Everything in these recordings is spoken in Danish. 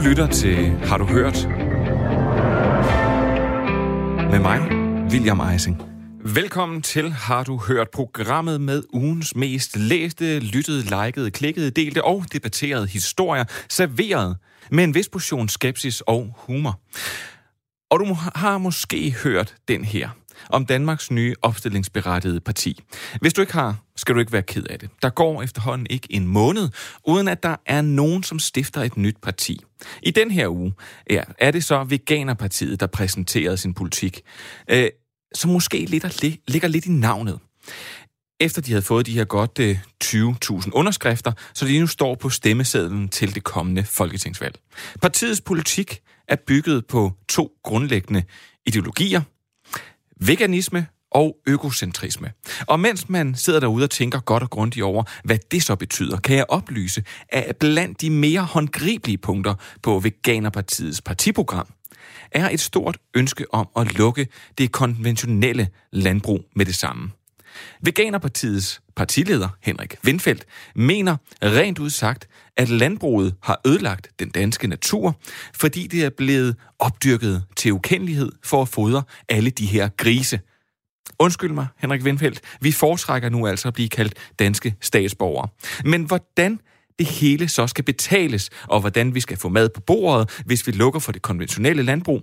Du lytter til Har du hørt? Med mig, William Eising. Velkommen til Har du hørt programmet med ugens mest læste, lyttede, likede, klikkede, delte og debatterede historier, serveret med en vis portion skepsis og humor. Og du har måske hørt den her om Danmarks nye opstillingsberettigede parti. Hvis du ikke har, skal du ikke være ked af det. Der går efterhånden ikke en måned, uden at der er nogen, som stifter et nyt parti. I den her uge ja, er det så Veganerpartiet, der præsenterede sin politik, øh, som måske ligger, ligger lidt i navnet efter de havde fået de her godt øh, 20.000 underskrifter, så de nu står på stemmesedlen til det kommende folketingsvalg. Partiets politik er bygget på to grundlæggende ideologier. Veganisme og økocentrisme. Og mens man sidder derude og tænker godt og grundigt over, hvad det så betyder, kan jeg oplyse, at blandt de mere håndgribelige punkter på Veganerpartiets partiprogram, er et stort ønske om at lukke det konventionelle landbrug med det samme. Veganerpartiets partileder, Henrik Windfeldt, mener rent udsagt, at landbruget har ødelagt den danske natur, fordi det er blevet opdyrket til ukendelighed for at fodre alle de her grise. Undskyld mig, Henrik Windfeldt, vi foretrækker nu altså at blive kaldt danske statsborgere. Men hvordan det hele så skal betales, og hvordan vi skal få mad på bordet, hvis vi lukker for det konventionelle landbrug,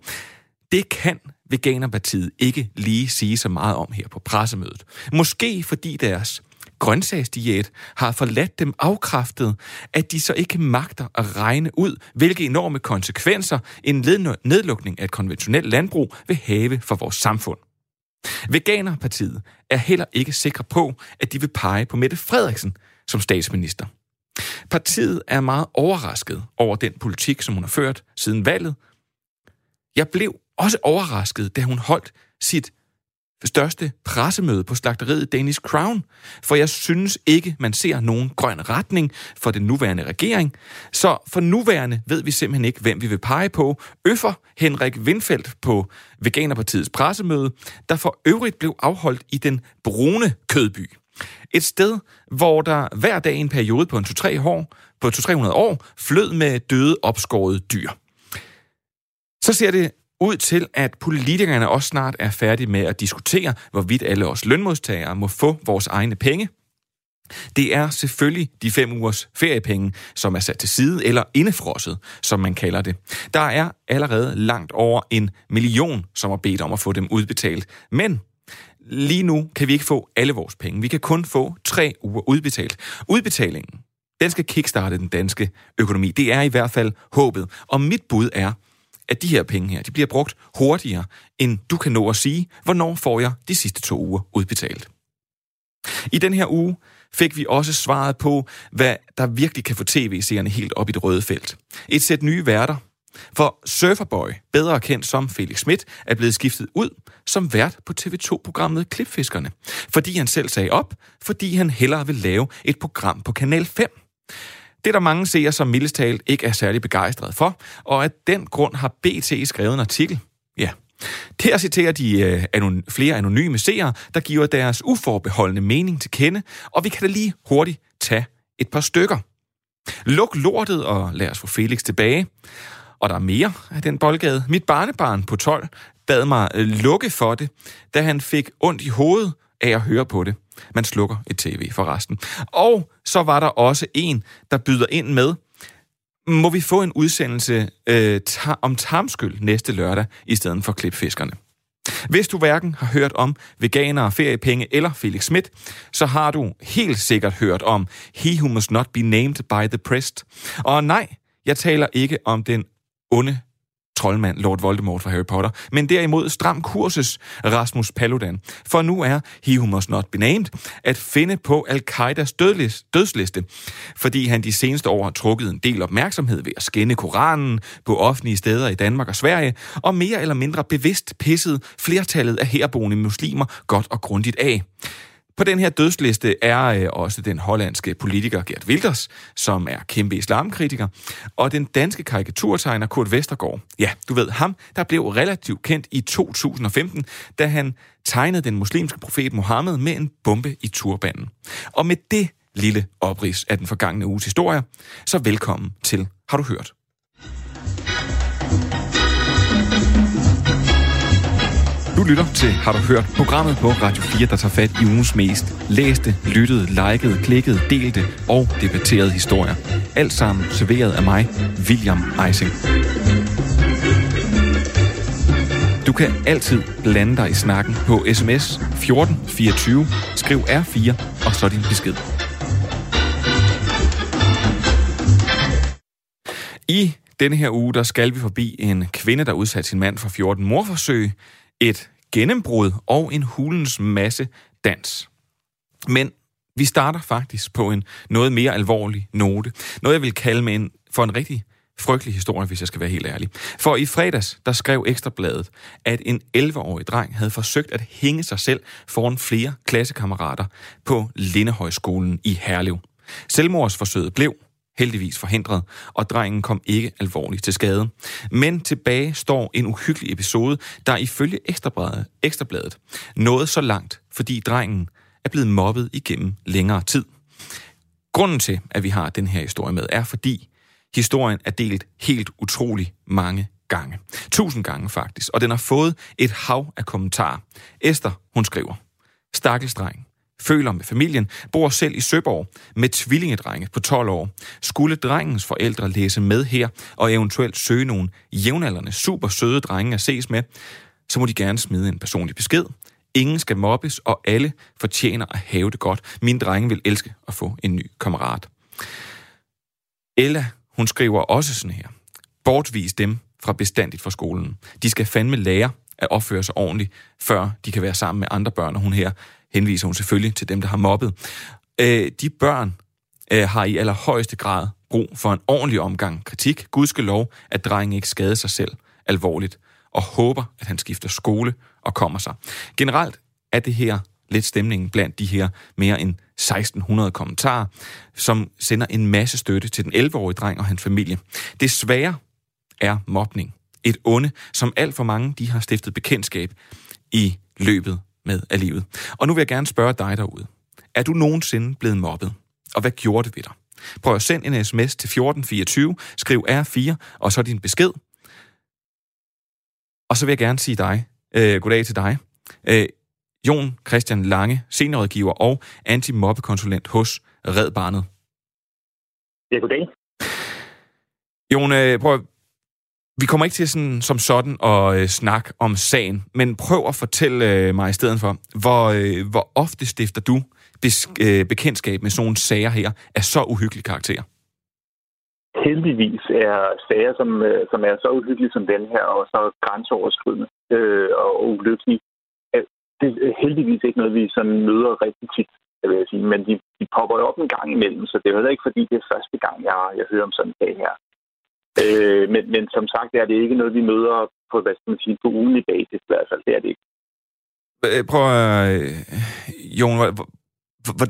det kan Veganerpartiet ikke lige sige så meget om her på pressemødet. Måske fordi deres grøntsagsdiæt har forladt dem afkræftet, at de så ikke magter at regne ud, hvilke enorme konsekvenser en nedlukning af et konventionelt landbrug vil have for vores samfund. Veganerpartiet er heller ikke sikre på, at de vil pege på Mette Frederiksen som statsminister. Partiet er meget overrasket over den politik, som hun har ført siden valget. Jeg blev også overrasket, da hun holdt sit største pressemøde på slagteriet Danish Crown, for jeg synes ikke, man ser nogen grøn retning for den nuværende regering. Så for nuværende ved vi simpelthen ikke, hvem vi vil pege på. Øffer Henrik Windfeldt på Veganerpartiets pressemøde, der for øvrigt blev afholdt i den brune kødby. Et sted, hvor der hver dag i en periode på en 2-3 år, på 200-300 år flød med døde opskårede dyr. Så ser det ud til, at politikerne også snart er færdige med at diskutere, hvorvidt alle os lønmodtagere må få vores egne penge. Det er selvfølgelig de fem ugers feriepenge, som er sat til side, eller indefrosset, som man kalder det. Der er allerede langt over en million, som har bedt om at få dem udbetalt. Men lige nu kan vi ikke få alle vores penge. Vi kan kun få tre uger udbetalt. Udbetalingen, den skal kickstarte den danske økonomi. Det er i hvert fald håbet. Og mit bud er, at de her penge her, de bliver brugt hurtigere, end du kan nå at sige, hvornår får jeg de sidste to uger udbetalt. I den her uge fik vi også svaret på, hvad der virkelig kan få tv-seerne helt op i det røde felt. Et sæt nye værter, for Surferboy, bedre kendt som Felix Schmidt, er blevet skiftet ud som vært på TV2-programmet Klipfiskerne, fordi han selv sagde op, fordi han hellere vil lave et program på Kanal 5. Det er der mange seere, som mildestalt ikke er særlig begejstret for, og af den grund har BT skrevet en artikel. Ja, her citerer de øh, anon- flere anonyme seere, der giver deres uforbeholdende mening til kende, og vi kan da lige hurtigt tage et par stykker. Luk lortet og lad os få Felix tilbage. Og der er mere af den boldgade. Mit barnebarn på 12 bad mig øh, lukke for det, da han fik ondt i hovedet af at høre på det. Man slukker et tv for resten. Og så var der også en, der byder ind med, må vi få en udsendelse øh, ta- om tarmskyld næste lørdag, i stedet for klipfiskerne. Hvis du hverken har hørt om veganere, feriepenge eller Felix Schmidt, så har du helt sikkert hørt om He Who Must Not Be Named by the Press. Og nej, jeg taler ikke om den onde troldmand Lord Voldemort fra Harry Potter, men derimod stram kurses Rasmus Paludan. For nu er He Who Must Not Be Named at finde på Al-Qaidas dødsliste, fordi han de seneste år har trukket en del opmærksomhed ved at skænde Koranen på offentlige steder i Danmark og Sverige, og mere eller mindre bevidst pisset flertallet af herboende muslimer godt og grundigt af. På den her dødsliste er øh, også den hollandske politiker Gert Wilders, som er kæmpe islamkritiker, og den danske karikaturtegner Kurt Vestergaard. Ja, du ved ham, der blev relativt kendt i 2015, da han tegnede den muslimske profet Mohammed med en bombe i turbanen. Og med det lille oprids af den forgangne uges historie, så velkommen til Har du hørt? Du lytter til Har du hørt programmet på Radio 4, der tager fat i ugens mest læste, lyttede, likede, klikkede, delte og debatterede historier. Alt sammen serveret af mig, William Eising. Du kan altid blande dig i snakken på sms 1424, skriv R4 og så din besked. I denne her uge, der skal vi forbi en kvinde, der udsatte sin mand for 14 morforsøg, et gennembrud og en hulens masse dans. Men vi starter faktisk på en noget mere alvorlig note. Noget, jeg vil kalde med en, for en rigtig frygtelig historie, hvis jeg skal være helt ærlig. For i fredags, der skrev Ekstrabladet, at en 11-årig dreng havde forsøgt at hænge sig selv foran flere klassekammerater på Lindehøjskolen i Herlev. Selvmordsforsøget blev heldigvis forhindret, og drengen kom ikke alvorligt til skade. Men tilbage står en uhyggelig episode, der ifølge Ekstrabladet, Ekstrabladet nåede så langt, fordi drengen er blevet mobbet igennem længere tid. Grunden til, at vi har den her historie med, er fordi historien er delt helt utrolig mange gange. Tusind gange faktisk, og den har fået et hav af kommentarer. Esther, hun skriver, Stakkels dreng, føler med familien, bor selv i Søborg med tvillingedrenge på 12 år. Skulle drengens forældre læse med her og eventuelt søge nogle jævnaldrende, super søde drenge at ses med, så må de gerne smide en personlig besked. Ingen skal mobbes, og alle fortjener at have det godt. Min drenge vil elske at få en ny kammerat. Ella, hun skriver også sådan her. Bortvis dem fra bestandigt fra skolen. De skal fandme lære at opføre sig ordentligt, før de kan være sammen med andre børn, og hun her henviser hun selvfølgelig til dem, der har mobbet. Øh, de børn øh, har i allerhøjeste grad brug for en ordentlig omgang kritik. Gud skal lov, at drengen ikke skader sig selv alvorligt, og håber, at han skifter skole og kommer sig. Generelt er det her lidt stemningen blandt de her mere end 1600 kommentarer, som sender en masse støtte til den 11-årige dreng og hans familie. Desværre er mobning et onde, som alt for mange de har stiftet bekendtskab i løbet med af livet. Og nu vil jeg gerne spørge dig derude. Er du nogensinde blevet mobbet? Og hvad gjorde det ved dig? Prøv at sende en sms til 1424, skriv R4, og så din besked. Og så vil jeg gerne sige dig, øh, goddag til dig, øh, Jon Christian Lange, seniorrådgiver og antimobbekonsulent hos Red Barnet. Ja, goddag. Jon, øh, prøv vi kommer ikke til sådan, som sådan at øh, snakke om sagen, men prøv at fortælle øh, mig i stedet for, hvor, øh, hvor ofte stifter du besk- øh, bekendtskab med sådan nogle sager her af så uhyggelig karakter? Heldigvis er sager, som, øh, som er så uhyggelige som den her, og så grænseoverskridende øh, og ulykkelige, det er heldigvis ikke noget, vi sådan møder rigtig tit, vil jeg sige. Men de, de popper jo op en gang imellem, så det er heller ikke, fordi det er første gang, jeg, jeg hører om sådan en sag her. Øh, men, men som sagt er det ikke noget, vi møder på, hvad skal man sige, på ugenlig basis i hvert fald. Det er det ikke. Øh, prøv at... Øh, Jon,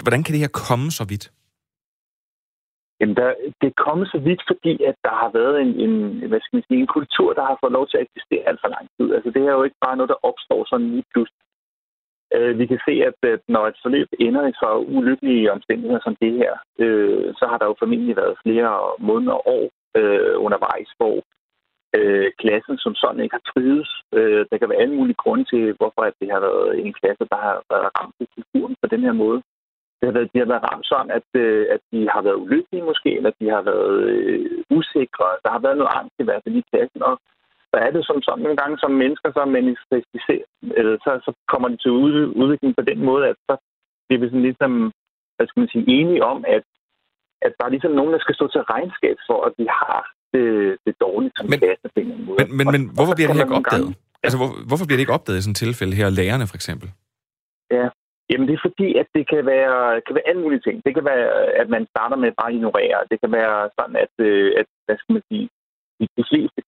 hvordan kan det her komme så vidt? Jamen, der, det er kommet så vidt, fordi at der har været en, en, hvad skal man sige, en kultur, der har fået lov til at eksistere alt for lang tid. Altså, det er jo ikke bare noget, der opstår sådan lige pludselig. Øh, vi kan se, at, at når et forløb ender i så ulykkelige omstændigheder som det her, øh, så har der jo formentlig været flere måneder og år, øh, undervejs, hvor øh, klassen som sådan ikke har trives. Øh, der kan være alle mulige grunde til, hvorfor at det har været en klasse, der har været ramt i kulturen på den her måde. Det har været, de har været ramt sådan, at, øh, at de har været ulykkelige måske, eller de har været øh, usikre. Der har været noget angst i hvert fald i klassen, og så er det som sådan nogle gange som mennesker, så manifesterer, eller så, så kommer de til udvikling på den måde, at så bliver vi sådan ligesom, hvad skal man sige, enige om, at at der er ligesom nogen, der skal stå til regnskab for, at vi har det, det dårligt som men, klasse på en måde. Men, men, men hvorfor bliver det her ikke opdaget? Gange, altså, hvor, hvorfor bliver det ikke opdaget i sådan et tilfælde her, lærerne for eksempel? Ja, Jamen det er fordi, at det kan være, kan være alle mulige ting. Det kan være, at man starter med bare at ignorere. Det kan være sådan, at, øh, at hvad skal man sige, de, de fleste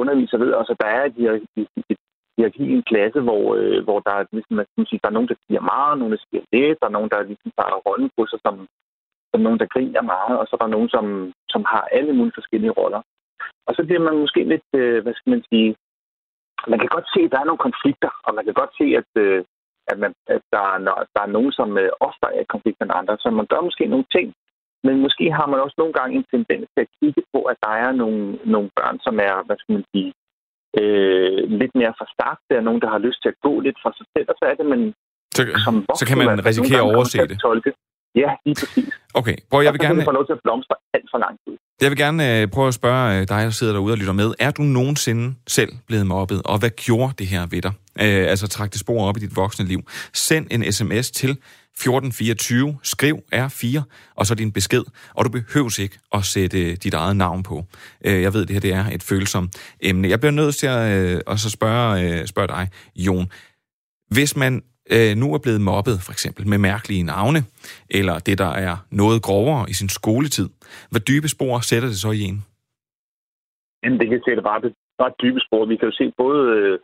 underviser ved, altså der er et hierarki i en klasse, hvor, øh, hvor der, ligesom, man sige, der er nogen, der siger meget, nogen, der siger lidt, der er nogen, der ligesom tager rollen på sig som, er nogen, der griner meget, og så er der nogen, som, som har alle mulige forskellige roller. Og så bliver man måske lidt, øh, hvad skal man sige, man kan godt se, at der er nogle konflikter, og man kan godt se, at, øh, at, man, at der, er, der er nogen, som øh, ofte er i konflikt med andre, så man gør måske nogle ting, men måske har man også nogle gange en tendens til at kigge på, at der er nogle, nogle børn, som er, hvad skal man sige, øh, lidt mere for start. Der er nogen, der har lyst til at gå lidt for sig selv, og så er det, man så, som voksen, så kan man risikere at overse det. Tolke. Ja, lige præcis. Okay, prøv, jeg vil gerne... få lov til at blomstre alt for lang tid. Jeg vil gerne øh, prøve at spørge øh, dig, der sidder derude og lytter med. Er du nogensinde selv blevet mobbet, og hvad gjorde det her ved dig? Øh, altså træk det spor op i dit voksne liv. Send en sms til 1424, skriv R4, og så din besked, og du behøver ikke at sætte dit eget navn på. Øh, jeg ved, det her det er et følsomt emne. Jeg bliver nødt til at, øh, at så spørge, øh, spørge dig, Jon. Hvis man øh, nu er blevet mobbet, for eksempel med mærkelige navne, eller det, der er noget grovere i sin skoletid, hvad dybe spor sætter det så i en? Jamen, det kan sætte bare, bare dybe spor. Vi kan jo se både, øh,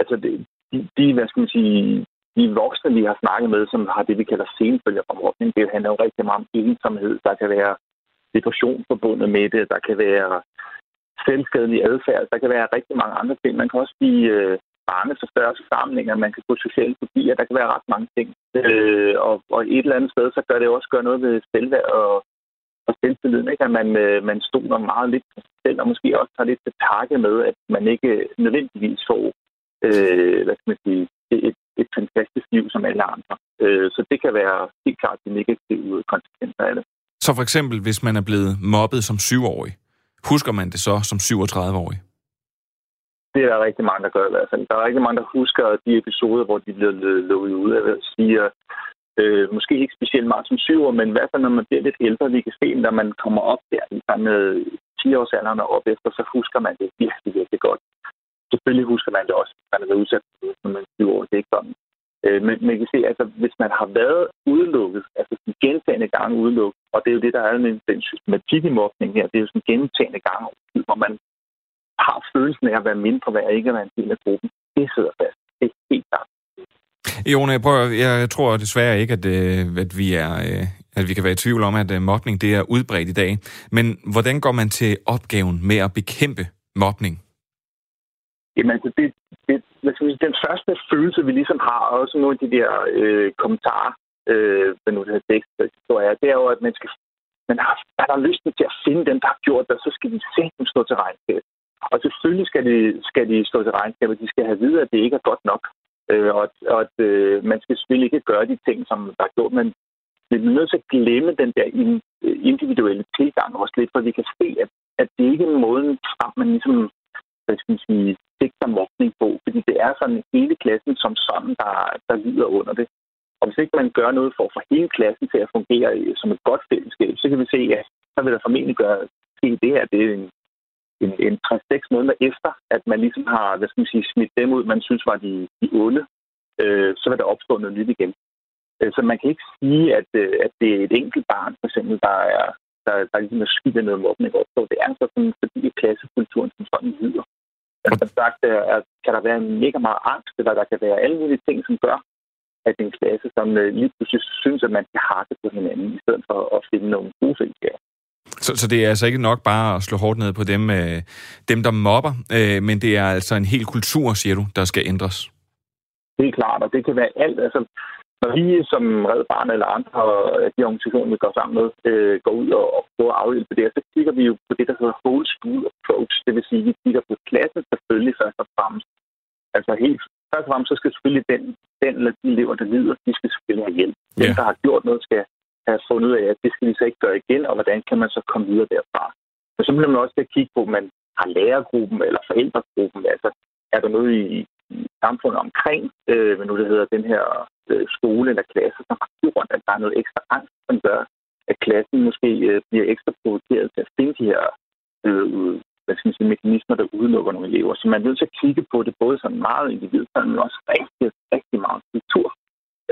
altså det, de, de, hvad skal man sige, de voksne, vi har snakket med, som har det, vi kalder senfølger fra mobbning, det handler jo rigtig meget om ensomhed. Der kan være depression forbundet med det, der kan være selvskadelig adfærd, der kan være rigtig mange andre ting. Man kan også blive øh, bange for større forsamlinger, man kan få sociale fobier, der kan være ret mange ting. Øh, og, og et eller andet sted, så gør det også gøre noget ved selvværd og, og selvtilliden, ikke? at man, øh, man stoler meget lidt på sig selv, og måske også tager lidt til takke med, at man ikke nødvendigvis får øh, hvad skal man sige, et, et fantastisk liv som alle andre. Øh, så det kan være helt klart de negative konsekvenser af det. Så for eksempel, hvis man er blevet mobbet som syvårig, husker man det så som 37-årig? Det er der rigtig mange, der gør i hvert fald. Der er rigtig mange, der husker de episoder, hvor de bliver lukket ud. Jeg vil sige, øh, måske ikke specielt meget som syv år, men i hvert fald, når man bliver lidt ældre, vi kan se, når man kommer op der, med 10 års alderen og op efter, så husker man det virkelig, virkelig godt. Selvfølgelig husker man det også, hvis man er været udsat for det, når man er 20 år. Det er ikke sådan. Øh, men man kan se, altså, hvis man har været udelukket, altså sådan gentagende gange udelukket, og det er jo det, der er den systematik i mobning her, det er jo sådan gentagende gange, hvor man har følelsen af at være mindre værd, ikke at være en del af gruppen. Det sidder fast. Det er helt klart. Jone, jeg, prøver, jeg tror desværre ikke, at, øh, at, vi er, øh, at vi kan være i tvivl om, at øh, mobning det er udbredt i dag. Men hvordan går man til opgaven med at bekæmpe mobning? Jamen, altså, det, det, hvad skal sige, den første følelse, vi ligesom har, og også nogle af de der øh, kommentarer, øh, hvad nu det her tekst, er, det er jo, at man skal man har, man har lyst til at finde dem, der har gjort det, så skal de simpelthen stå til regnskab. Og selvfølgelig skal de, skal de stå til regnskab, og de skal have videre, at det ikke er godt nok. Øh, og, og at øh, man skal selvfølgelig ikke gøre de ting, som der er gjort, men vi er nødt til at glemme den der individuelle tilgang også lidt, for vi kan se, at, at det ikke er måden frem, man ligesom hvad skal man sige, sigter mobning på, fordi det er sådan hele klassen som sådan, der, der lider under det. Og hvis ikke man gør noget for at få hele klassen til at fungere som et godt fællesskab, så kan vi se, at så vil der formentlig gøre ske det her. Det er en en, en 3-6 måneder efter, at man ligesom har hvad skal man sige, smidt dem ud, man synes var de, de onde, øh, så vil der opstå noget nyt igen. Øh, så man kan ikke sige, at, øh, at det er et enkelt barn, for eksempel, der er, der, der ligesom er skyld af noget mobning opstå. Det er altså sådan, fordi klassekulturen som sådan lyder. Altså, som sagt, der, er, kan der være mega meget angst, eller der kan være alle mulige ting, som gør, at en klasse, som lige pludselig synes, at man skal hakke på hinanden, i stedet for at finde nogle gode fællesskaber. Så, så det er altså ikke nok bare at slå hårdt ned på dem, øh, dem der mobber, øh, men det er altså en hel kultur, siger du, der skal ændres? Det er klart, og det kan være alt. Altså, når vi som Red Barn eller andre af de organisationer, vi går sammen med, øh, går ud og, og prøver at afhjælpe det, så kigger vi jo på det, der hedder whole school approach. Det vil sige, at vi kigger på klassen selvfølgelig først og fremmest. Altså helt først og fremmest, så skal selvfølgelig den, den eller de elever, der lider, de skal selvfølgelig have hjælp. Yeah. Den, der har gjort noget, skal have fundet ud af, at det skal vi så ikke gøre igen, og hvordan kan man så komme videre derfra. Men så bliver man også til at kigge på, om man har lærergruppen eller forældregruppen. Altså, er der noget i, i samfundet omkring, øh, men nu det hedder, den her øh, skole eller klasse, som har gjort, at der er noget ekstra angst, som gør, at klassen måske øh, bliver ekstra provokeret til at finde de her øh, hvad skal man sige, mekanismer, der udelukker nogle elever. Så man er nødt til at kigge på det både sådan meget individuelt, men også rigtig,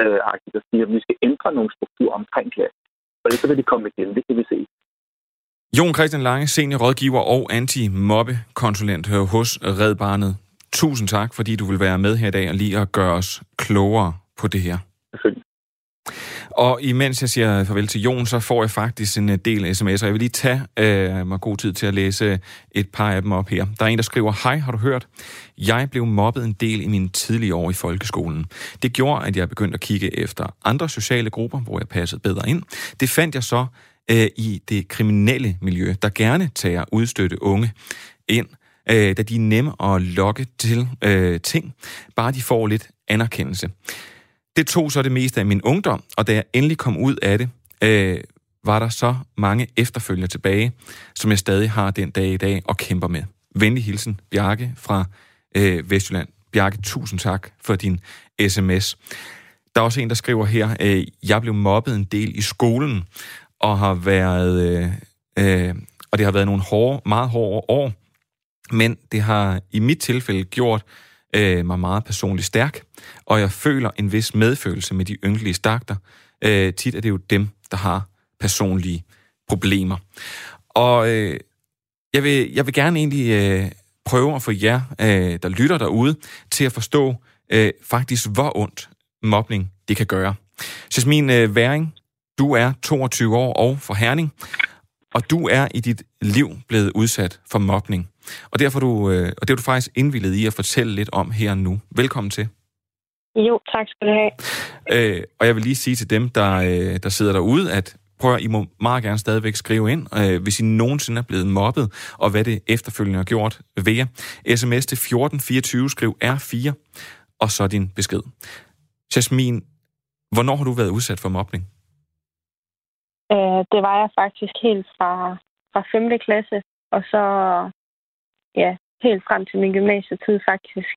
øh, at sige, at vi skal ændre nogle strukturer omkring klassen. Og så vil det komme igen, det kan vi se. Jon Christian Lange, seniorrådgiver og anti-mobbe-konsulent hos Red Barnet. Tusind tak, fordi du vil være med her i dag og lige at gøre os klogere på det her. Selvfølgelig. Og imens jeg siger farvel til Jon, så får jeg faktisk en øh, del sms'er. Jeg vil lige tage øh, mig god tid til at læse et par af dem op her. Der er en, der skriver, Hej, har du hørt? Jeg blev mobbet en del i mine tidlige år i folkeskolen. Det gjorde, at jeg begyndte at kigge efter andre sociale grupper, hvor jeg passede bedre ind. Det fandt jeg så øh, i det kriminelle miljø, der gerne tager udstøtte unge ind øh, da de er nemme at lokke til øh, ting, bare de får lidt anerkendelse. Det tog så det meste af min ungdom, og da jeg endelig kom ud af det, øh, var der så mange efterfølger tilbage, som jeg stadig har den dag i dag og kæmper med. Venlig hilsen, Bjarke fra øh, Vestjylland. Bjarke, tusind tak for din sms. Der er også en, der skriver her, øh, jeg blev mobbet en del i skolen, og har været, øh, øh, og det har været nogle hårde, meget hårde år, men det har i mit tilfælde gjort øh, mig meget personligt stærk, og jeg føler en vis medfølelse med de ynkelige stakter. Øh, tit er det jo dem, der har personlige problemer. Og øh, jeg, vil, jeg vil gerne egentlig øh, prøve at få jer, øh, der lytter derude, til at forstå øh, faktisk, hvor ondt mobning det kan gøre. Jasmin øh, Væring, du er 22 år og for Herning, og du er i dit liv blevet udsat for mobning. Og derfor du, øh, og det er du faktisk indvillet i at fortælle lidt om her nu. Velkommen til. Jo, tak skal du have. Øh, og jeg vil lige sige til dem, der, øh, der sidder derude, at prøv at I må meget gerne stadigvæk skrive ind, øh, hvis I nogensinde er blevet mobbet, og hvad det efterfølgende har gjort ved jer. SMS til 1424, skriv R4, og så din besked. Jasmin, hvornår har du været udsat for mobning? Øh, det var jeg faktisk helt fra, fra 5. klasse, og så ja, helt frem til min gymnasietid faktisk.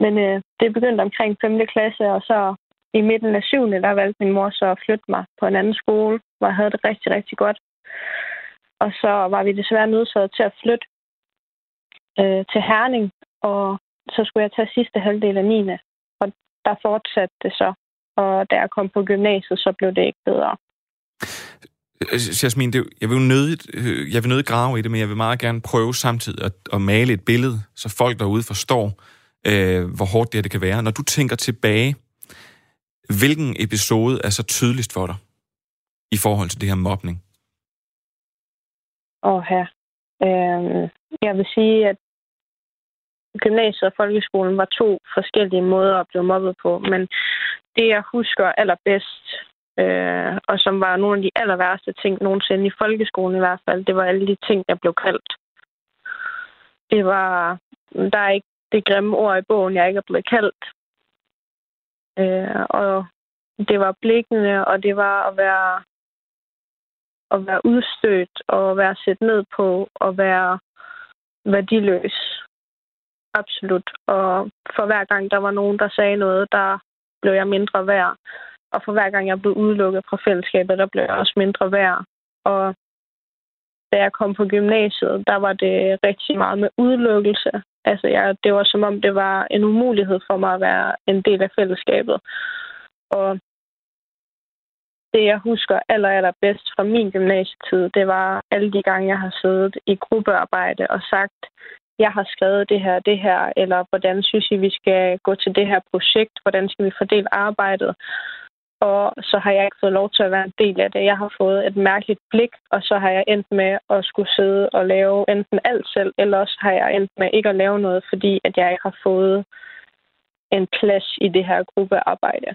Men øh, det begyndte omkring 5. klasse, og så i midten af 7. der valgte min mor så at flytte mig på en anden skole, hvor jeg havde det rigtig, rigtig godt. Og så var vi desværre nødsaget til at flytte øh, til Herning, og så skulle jeg tage sidste halvdel af 9. Og der fortsatte det så. Og da jeg kom på gymnasiet, så blev det ikke bedre. Øh, Jasmin, det, jeg vil nødigt, øh, jeg vil nødigt grave i det, men jeg vil meget gerne prøve samtidig at, at male et billede, så folk derude forstår, øh, hvor hårdt det, her, det kan være. Når du tænker tilbage, hvilken episode er så tydeligst for dig i forhold til det her mobning? Åh, her. Øh, jeg vil sige, at gymnasiet og folkeskolen var to forskellige måder at blive mobbet på, men det, jeg husker allerbedst, øh, og som var nogle af de aller værste ting nogensinde i folkeskolen i hvert fald, det var alle de ting, jeg blev kaldt. Det var, der er ikke det grimme ord i bogen, jeg ikke er blevet kaldt. Øh, og det var blikkene, og det var at være, at være udstødt, og være set ned på, og være værdiløs. Absolut. Og for hver gang der var nogen, der sagde noget, der blev jeg mindre værd. Og for hver gang jeg blev udelukket fra fællesskabet, der blev jeg også mindre værd. Og da jeg kom på gymnasiet, der var det rigtig meget med udelukkelse. Altså, jeg, det var som om, det var en umulighed for mig at være en del af fællesskabet. Og det, jeg husker aller, aller bedst fra min gymnasietid, det var alle de gange, jeg har siddet i gruppearbejde og sagt, jeg har skrevet det her, det her, eller hvordan synes I, vi skal gå til det her projekt, hvordan skal vi fordele arbejdet og så har jeg ikke fået lov til at være en del af det. Jeg har fået et mærkeligt blik, og så har jeg endt med at skulle sidde og lave enten alt selv, eller også har jeg endt med ikke at lave noget, fordi at jeg ikke har fået en plads i det her gruppearbejde.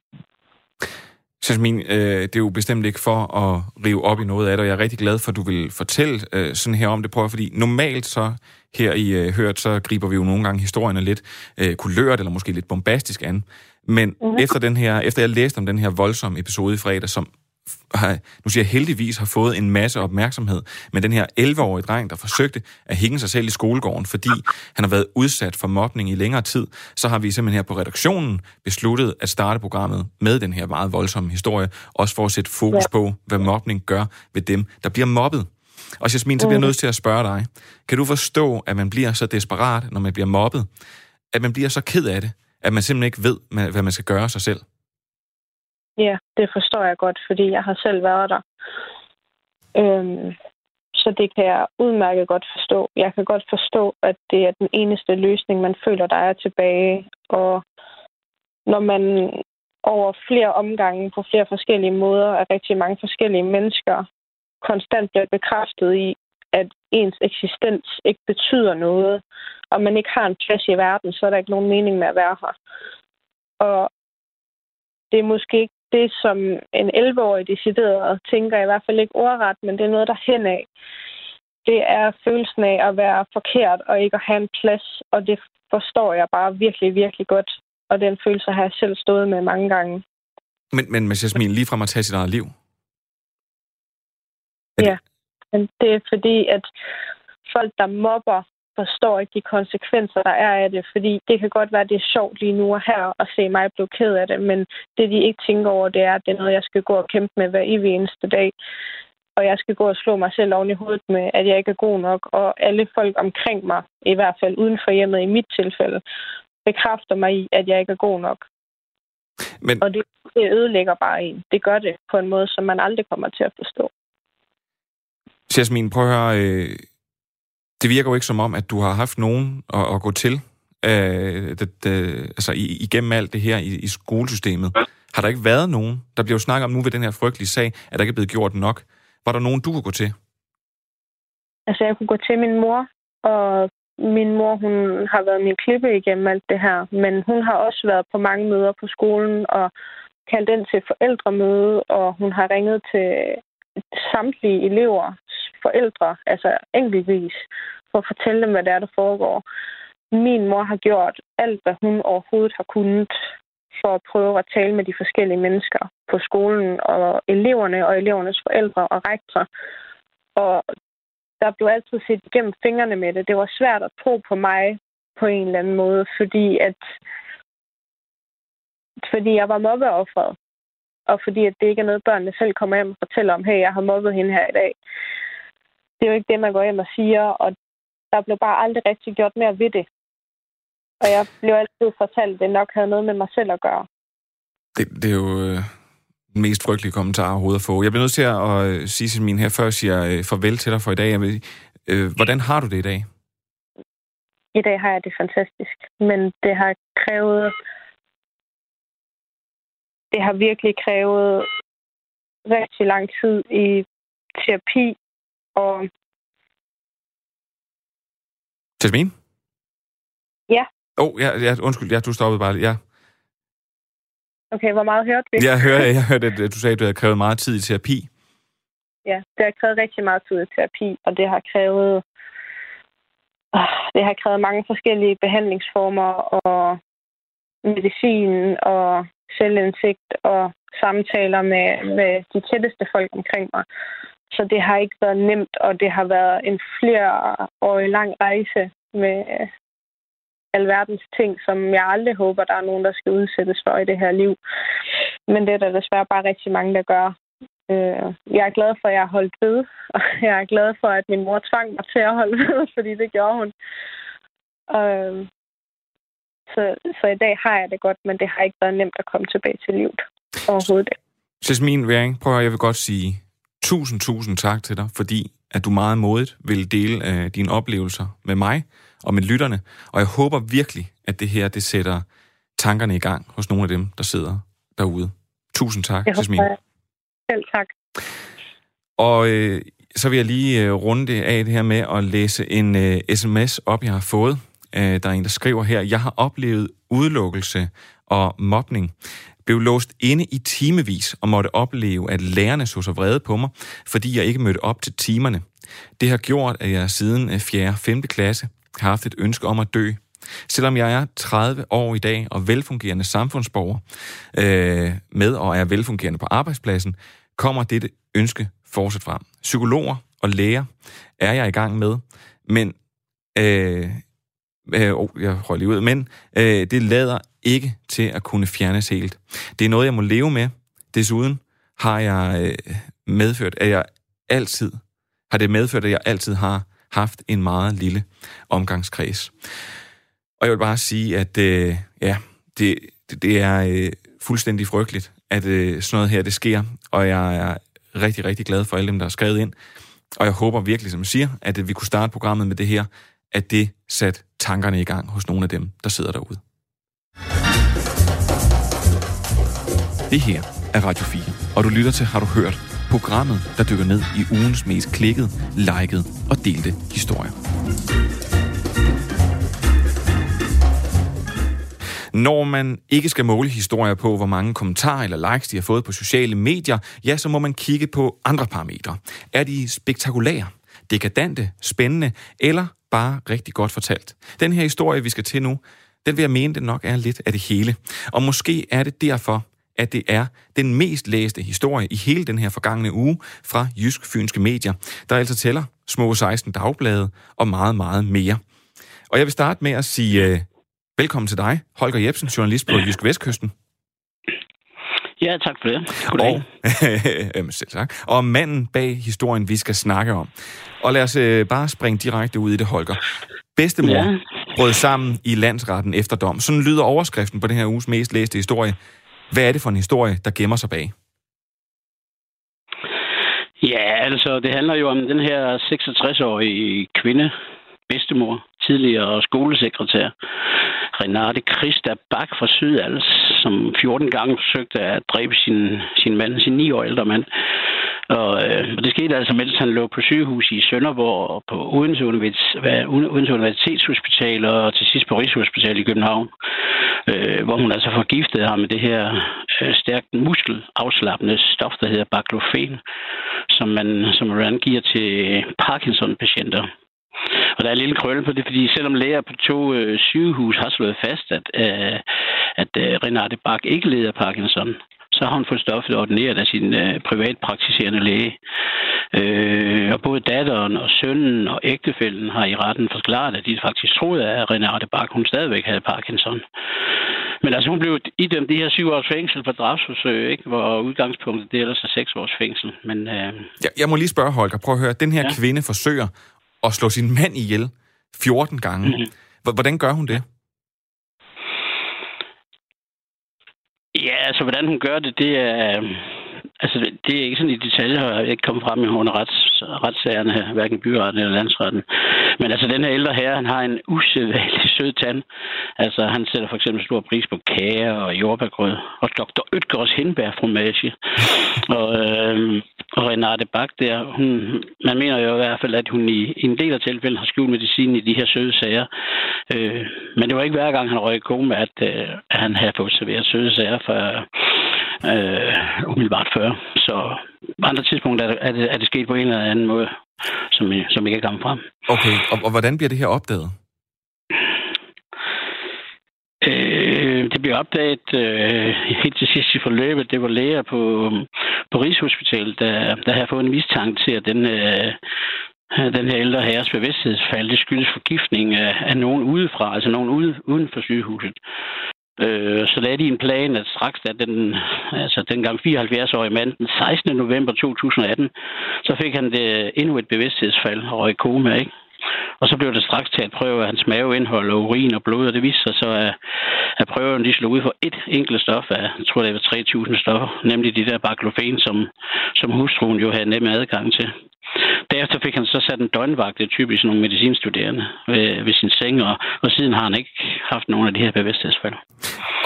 Jasmin, øh, det er jo bestemt ikke for at rive op i noget af det, og jeg er rigtig glad for, at du vil fortælle øh, sådan her om det. Prøv, fordi normalt så her i øh, Hørt, så griber vi jo nogle gange historierne lidt øh, kulørt eller måske lidt bombastisk an. Men mm-hmm. efter, den her, efter jeg læste om den her voldsomme episode i fredag, som har, nu siger jeg heldigvis, har fået en masse opmærksomhed, men den her 11-årige dreng, der forsøgte at hænge sig selv i skolegården, fordi han har været udsat for mobning i længere tid, så har vi simpelthen her på redaktionen besluttet at starte programmet med den her meget voldsomme historie, også for at sætte fokus på, hvad mobning gør ved dem, der bliver mobbet. Og Jasmin, så bliver jeg nødt til at spørge dig, kan du forstå, at man bliver så desperat, når man bliver mobbet, at man bliver så ked af det, at man simpelthen ikke ved, hvad man skal gøre sig selv? Ja, det forstår jeg godt, fordi jeg har selv været der. Øhm, så det kan jeg udmærket godt forstå. Jeg kan godt forstå, at det er den eneste løsning, man føler, der er tilbage. Og når man over flere omgange på flere forskellige måder af rigtig mange forskellige mennesker konstant bliver bekræftet i, at ens eksistens ikke betyder noget, og man ikke har en plads i verden, så er der ikke nogen mening med at være her. Og det er måske ikke det, som en 11-årig decideret tænker, i hvert fald ikke ordret, men det er noget, der hen af. det er følelsen af at være forkert og ikke at have en plads, og det forstår jeg bare virkelig, virkelig godt. Og den følelse har jeg selv stået med mange gange. Men, men med Jasmin, lige fra at tage sit eget liv? Er ja, men det er fordi, at folk, der mobber, forstår ikke de konsekvenser, der er af det. Fordi det kan godt være, det er sjovt lige nu og her at se mig blive ked af det, men det, de ikke tænker over, det er, at det er noget, jeg skal gå og kæmpe med hver evig eneste dag. Og jeg skal gå og slå mig selv oven i hovedet med, at jeg ikke er god nok. Og alle folk omkring mig, i hvert fald uden for hjemmet i mit tilfælde, bekræfter mig i, at jeg ikke er god nok. Men... Og det, det ødelægger bare en. Det gør det på en måde, som man aldrig kommer til at forstå. Jasmin, prøv at høre. Øh, det virker jo ikke som om, at du har haft nogen at, at gå til øh, det, det, altså igennem alt det her i, i skolesystemet. Har der ikke været nogen? Der bliver jo snakket om nu ved den her frygtelige sag, at der ikke er blevet gjort nok. Var der nogen, du kunne gå til? Altså, jeg kunne gå til min mor, og min mor, hun har været min klippe igennem alt det her, men hun har også været på mange møder på skolen og kaldt ind til forældremøde, og hun har ringet til samtlige elevers forældre, altså enkeltvis, for at fortælle dem, hvad det er, der foregår. Min mor har gjort alt, hvad hun overhovedet har kunnet for at prøve at tale med de forskellige mennesker på skolen, og eleverne og elevernes forældre og rektor. Og der blev altid set igennem fingrene med det. Det var svært at tro på mig på en eller anden måde, fordi at fordi jeg var mobbeoffret og fordi at det ikke er noget, børnene selv kommer hjem og fortæller om, hey, jeg har mobbet hende her i dag. Det er jo ikke det, man går hjem og siger, og der blev bare aldrig rigtig gjort mere ved det. Og jeg blev altid fortalt, at det nok havde noget med mig selv at gøre. Det, det er jo øh, den mest frygtelige kommentar overhovedet at få. Jeg bliver nødt til at øh, sige til min her, før jeg siger øh, farvel til dig for i dag. Jeg vil, øh, hvordan har du det i dag? I dag har jeg det fantastisk, men det har krævet det har virkelig krævet rigtig lang tid i terapi og... Jasmin? Ja. Åh, oh, ja, ja, undskyld, ja, du stoppede bare. Ja. Okay, hvor meget hørte vi? Jeg hørte, jeg hørte, at du sagde, at du havde krævet meget tid i terapi. Ja, det har krævet rigtig meget tid i terapi, og det har krævet det har krævet mange forskellige behandlingsformer og medicin og selvindsigt og samtaler med, med de tætteste folk omkring mig. Så det har ikke været nemt, og det har været en flereårig lang rejse med øh, alverdens ting, som jeg aldrig håber, der er nogen, der skal udsættes for i det her liv. Men det er der desværre bare rigtig mange, der gør. Øh, jeg er glad for, at jeg har holdt ved, og jeg er glad for, at min mor tvang mig til at holde ved, fordi det gjorde hun. Øh, så, så i dag har jeg det godt, men det har ikke været nemt at komme tilbage til livet overhovedet. Jasmin Væring, prøv at jeg vil godt sige tusind, tusind tak til dig, fordi at du meget modigt vil dele øh, dine oplevelser med mig og med lytterne. Og jeg håber virkelig, at det her det sætter tankerne i gang hos nogle af dem, der sidder derude. Tusind tak, jeg Jasmin. Håber, selv tak. Og øh, så vil jeg lige øh, runde det af det her med at læse en øh, sms op, jeg har fået. Øh, der er en, der skriver her, jeg har oplevet udelukkelse og mobning. Blev låst inde i timevis og måtte opleve, at lærerne så sig vrede på mig, fordi jeg ikke mødte op til timerne. Det har gjort, at jeg siden 4. og 5. klasse har haft et ønske om at dø. Selvom jeg er 30 år i dag og velfungerende samfundsborger øh, med og er velfungerende på arbejdspladsen, kommer dette ønske fortsat frem. Psykologer og læger er jeg i gang med, men øh, Øh, oh, jeg røg lige ud. Men øh, det lader ikke til at kunne fjernes helt. Det er noget, jeg må leve med. Desuden har jeg øh, medført, at jeg altid har det medført, at jeg altid har haft en meget lille omgangskreds. Og jeg vil bare sige, at øh, ja, det, det, det er øh, fuldstændig frygteligt, at øh, sådan noget her det sker, og jeg er rigtig, rigtig glad for alle dem, der har skrevet ind. Og jeg håber virkelig, som jeg siger, at øh, vi kunne starte programmet med det her, at det satte tankerne i gang hos nogle af dem, der sidder derude. Det her er Radio 4, og du lytter til Har du hørt? Programmet, der dykker ned i ugens mest klikkede, likede og delte historier. Når man ikke skal måle historier på, hvor mange kommentarer eller likes de har fået på sociale medier, ja, så må man kigge på andre parametre. Er de spektakulære? Dekadente, spændende eller bare rigtig godt fortalt. Den her historie, vi skal til nu, den vil jeg mene, det nok er lidt af det hele. Og måske er det derfor, at det er den mest læste historie i hele den her forgangne uge fra Jysk Fynske Medier, der altså tæller små 16 dagblade og meget, meget mere. Og jeg vil starte med at sige uh, velkommen til dig, Holger Jebsen, journalist på Jysk Vestkysten. Ja, tak for det. Goddag. Og, selv tak. Og manden bag historien, vi skal snakke om. Og lad os uh, bare springe direkte ud i det, Holger. Bedstemor ja. brød sammen i landsretten efter dom. Sådan lyder overskriften på den her uges mest læste historie. Hvad er det for en historie, der gemmer sig bag? Ja, altså det handler jo om den her 66-årige kvinde, bedstemor, tidligere skolesekretær, Renate Christa Bak fra Sydals, som 14 gange forsøgte at dræbe sin, sin mand, sin 9 år ældre mand. Og, øh, og det skete altså, mens han lå på sygehus i Sønderborg og på Odense, Univers, Odense Universitetshospital og til sidst på Rigshospital i København, øh, hvor hun altså forgiftede ham med det her øh, stærkt muskelafslappende stof, der hedder baclofen, som man, som man giver til Parkinson-patienter. Og der er en lille krølle på det, fordi selvom læger på to øh, sygehus har slået fast, at, øh, at øh, Renate Bak ikke leder Parkinson, så har hun fået stoffet ordineret af sin øh, privatpraktiserende læge. Øh, og både datteren og sønnen og ægtefælden har i retten forklaret, at de faktisk troede, at Renate Bak hun stadigvæk havde Parkinson. Men altså, hun blev idømt de her syv års fængsel for drabsforsøg, ikke? hvor udgangspunktet det ellers er seks års fængsel. Men, øh... jeg, jeg må lige spørge, Holger, prøv at høre. Den her ja. kvinde forsøger at slå sin mand ihjel 14 gange. Mm-hmm. Hvordan gør hun det? Ja, altså hvordan hun gør det, det er... Altså, det er ikke sådan i detaljer, jeg ikke kommet frem i under rets, retssagerne her, hverken byretten eller landsretten. Men altså, den her ældre herre, han har en usædvanlig sød tand. Altså, han sætter for eksempel stor pris på kager og jordbærgrød, og Dr. Øtgers hindbærfromage. og, øh, og Renate Bak der, hun, man mener jo i hvert fald, at hun i, i en del af tilfældene har skjult medicin i de her søde sager. Øh, men det var ikke hver gang, han røg kome, at, øh, at han havde fået serveret søde sager for øh, umiddelbart før. Så på andre tidspunkter er det, er, det, er det sket på en eller anden måde, som, som ikke er kommet frem. Okay, og, og hvordan bliver det her opdaget? Øh, det blev opdaget øh, helt til sidst i forløbet. Det var læger på, på Rigshospitalet, der, der havde fået en mistanke til, at den, øh, den her ældre herres bevidsthedsfald, det skyldes forgiftning af, af nogen udefra, altså nogen ude, uden for sygehuset. Øh, så lagde de en plan, at straks da den, altså dengang 74-årige mand, den 16. november 2018, så fik han det endnu et bevidsthedsfald og røg koma, ikke? Og så blev det straks til at prøve af hans maveindhold og urin og blod, og det viste sig så, at, at prøven de slog ud for et enkelt stof af, jeg tror det var 3.000 stoffer, nemlig de der baklofen, som, som hustruen jo havde nem adgang til. Derefter fik han så sat en døgnvagt, det er typisk nogle medicinstuderende, ved, ved sin seng, og, og siden har han ikke haft nogen af de her bevidsthedsfald.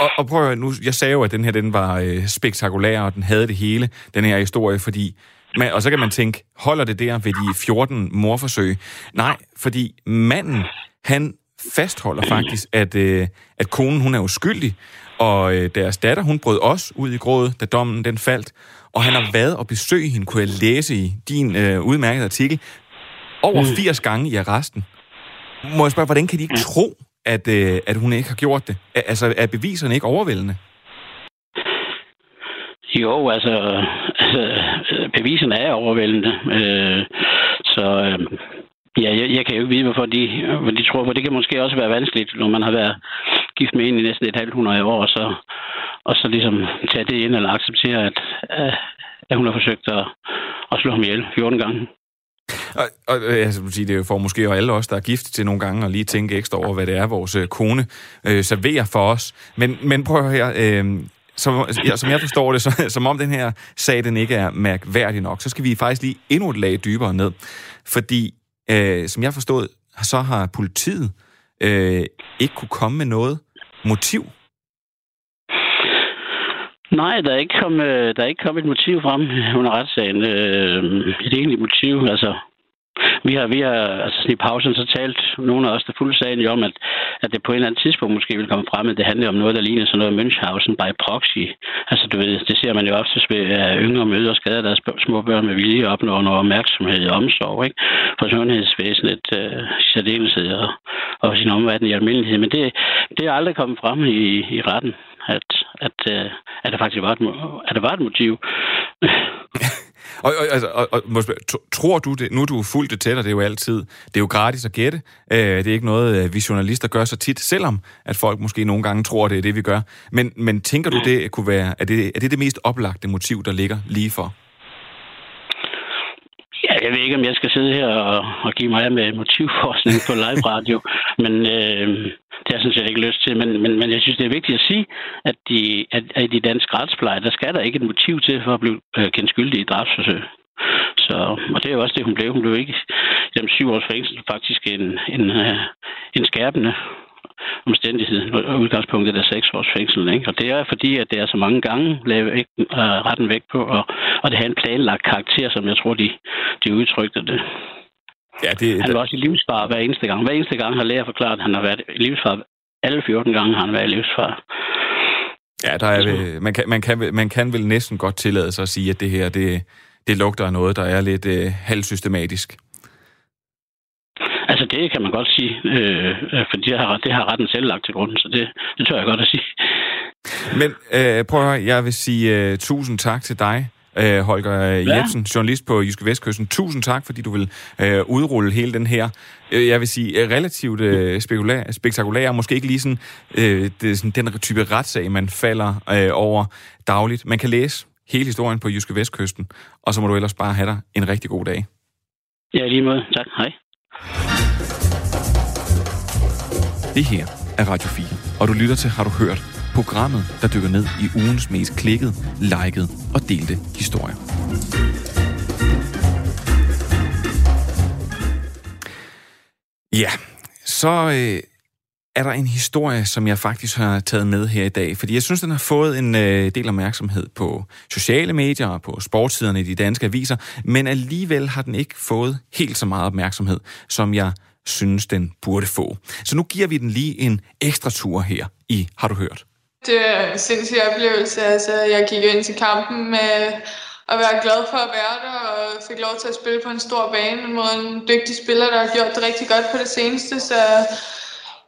Og, og prøv at nu, jeg sagde jo, at den her den var øh, spektakulær, og den havde det hele, den her historie, fordi men, og så kan man tænke, holder det der ved de 14 morforsøg? Nej, fordi manden, han fastholder faktisk, at, øh, at konen hun er uskyldig, og øh, deres datter, hun brød også ud i grådet, da dommen den faldt. Og han har været og besøge hende, kunne jeg læse i din øh, udmærkede artikel, over 80 mm. gange i arresten. Må jeg spørge, hvordan kan de ikke mm. tro, at, øh, at hun ikke har gjort det? Altså, er beviserne ikke overvældende? Jo, altså, altså beviserne er overvældende. Øh, så øh, ja, jeg, jeg kan jo ikke vide, hvorfor de, hvad de tror på. Det kan måske også være vanskeligt, når man har været gift med en i næsten et halvt hundrede år, og så, og så ligesom tage det ind eller acceptere, at, øh, at hun har forsøgt at, at slå ham ihjel 14 gange. Og, og øh, altså, det sige, det for måske alle os, der er gift til nogle gange, at lige tænke ekstra over, hvad det er, vores øh, kone øh, serverer for os. Men, men prøv at høre, øh, som, ja, som jeg forstår det, så, som om den her sag, den ikke er mærkværdig nok, så skal vi faktisk lige endnu et lag dybere ned. Fordi, øh, som jeg forstod, så har politiet øh, ikke kunne komme med noget motiv. Nej, der er ikke kommet, øh, der er ikke kommet et motiv frem under retssagen. Øh, et egentligt motiv, altså vi har, vi har altså i pausen så talt nogle af os, der fuldt sagen om, at, at det på et eller andet tidspunkt måske vil komme frem, at det handler om noget, der ligner sådan noget Münchhausen by proxy. Altså, du ved, det ser man jo ofte ved at yngre møder og skader deres små børn med vilje og opnår noget opmærksomhed og omsorg, ikke? For sundhedsvæsenet, øh, særdeleshed og, og sin omverden i almindelighed. Men det, det er aldrig kommet frem i, i retten, at, at, øh, at, der faktisk var et, at der var et motiv. Og, og, altså, og, og, og tror du det, nu er du fuldt det tæller, det er jo altid, det er jo gratis at gætte, øh, det er ikke noget, øh, vi journalister gør så tit, selvom at folk måske nogle gange tror, det er det, vi gør. Men, men tænker du, det kunne være, er det, er det det mest oplagte motiv, der ligger lige for? Jeg ved ikke, om jeg skal sidde her og, og give mig med motivforskning på live radio, men øh, det har jeg sådan set ikke lyst til. Men, men, men jeg synes, det er vigtigt at sige, at, de, at, at i de danske retspleje, der skal der ikke et motiv til for at blive øh, kendt skyldig i drabsforsøg. Så, og det er jo også det, hun blev. Hun blev ikke i dem syv års fængsel faktisk en, en, øh, en skærpende omstændighed. Og udgangspunktet er seks års fængsel. Ikke? Og det er fordi, at det er så mange gange lavet ikke, uh, retten væk på, og, og det har en planlagt karakter, som jeg tror, de, de udtrykte det. Ja, det, han var også i livsfar hver eneste gang. Hver eneste gang har læger forklaret, at han har været i livsfar. Alle 14 gange har han været i livsfar. Ja, der er, man, kan, man, kan, man kan vel næsten godt tillade sig at sige, at det her, det, det lugter af noget, der er lidt uh, halvsystematisk. Altså, det kan man godt sige, øh, for det har, det har retten selv lagt til grund, så det, det tør jeg godt at sige. Men øh, prøv at høre, jeg vil sige uh, tusind tak til dig, uh, Holger ja. Jebsen, journalist på Jyske Vestkysten. Tusind tak, fordi du vil uh, udrulle hele den her, uh, jeg vil sige, uh, relativt uh, spekulær, spektakulær, måske ikke lige sådan, uh, det sådan den type retssag, man falder uh, over dagligt. Man kan læse hele historien på Jyske Vestkysten, og så må du ellers bare have dig en rigtig god dag. Ja, lige måde. Tak. Hej. Det her er Radio 4, og du lytter til Har du hørt? Programmet, der dykker ned i ugens mest klikket, liket og delte historier. Ja, så øh, er der en historie, som jeg faktisk har taget med her i dag, fordi jeg synes, den har fået en øh, del opmærksomhed på sociale medier og på sportsiderne i de danske aviser, men alligevel har den ikke fået helt så meget opmærksomhed, som jeg synes, den burde få. Så nu giver vi den lige en ekstra tur her i Har du hørt? Det er en sindssyg oplevelse. Altså, jeg gik ind til kampen med at være glad for at være der, og fik lov til at spille på en stor bane mod en dygtig spiller, der har gjort det rigtig godt på det seneste, så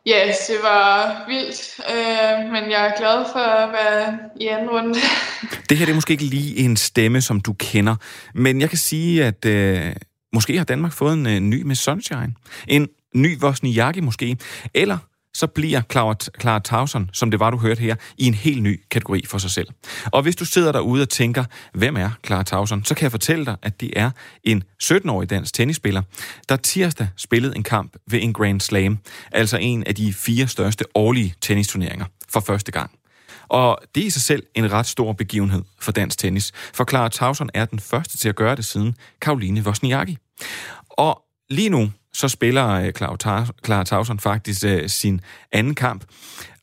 ja, det var vildt, øh, men jeg er glad for at være i anden runde. det her det er måske ikke lige en stemme, som du kender, men jeg kan sige, at øh, Måske har Danmark fået en øh, ny med Sunshine. En ny Vosniaki måske. Eller så bliver Clara, Clara Tauson, som det var, du hørte her, i en helt ny kategori for sig selv. Og hvis du sidder derude og tænker, hvem er Clara Tauson, så kan jeg fortælle dig, at det er en 17-årig dansk tennisspiller, der tirsdag spillede en kamp ved en Grand Slam, altså en af de fire største årlige tennisturneringer for første gang. Og det er i sig selv en ret stor begivenhed for dansk tennis, for Clara Tauson er den første til at gøre det siden Karoline Wozniacki. Og lige nu så spiller øh, Clara Tauson faktisk øh, sin anden kamp,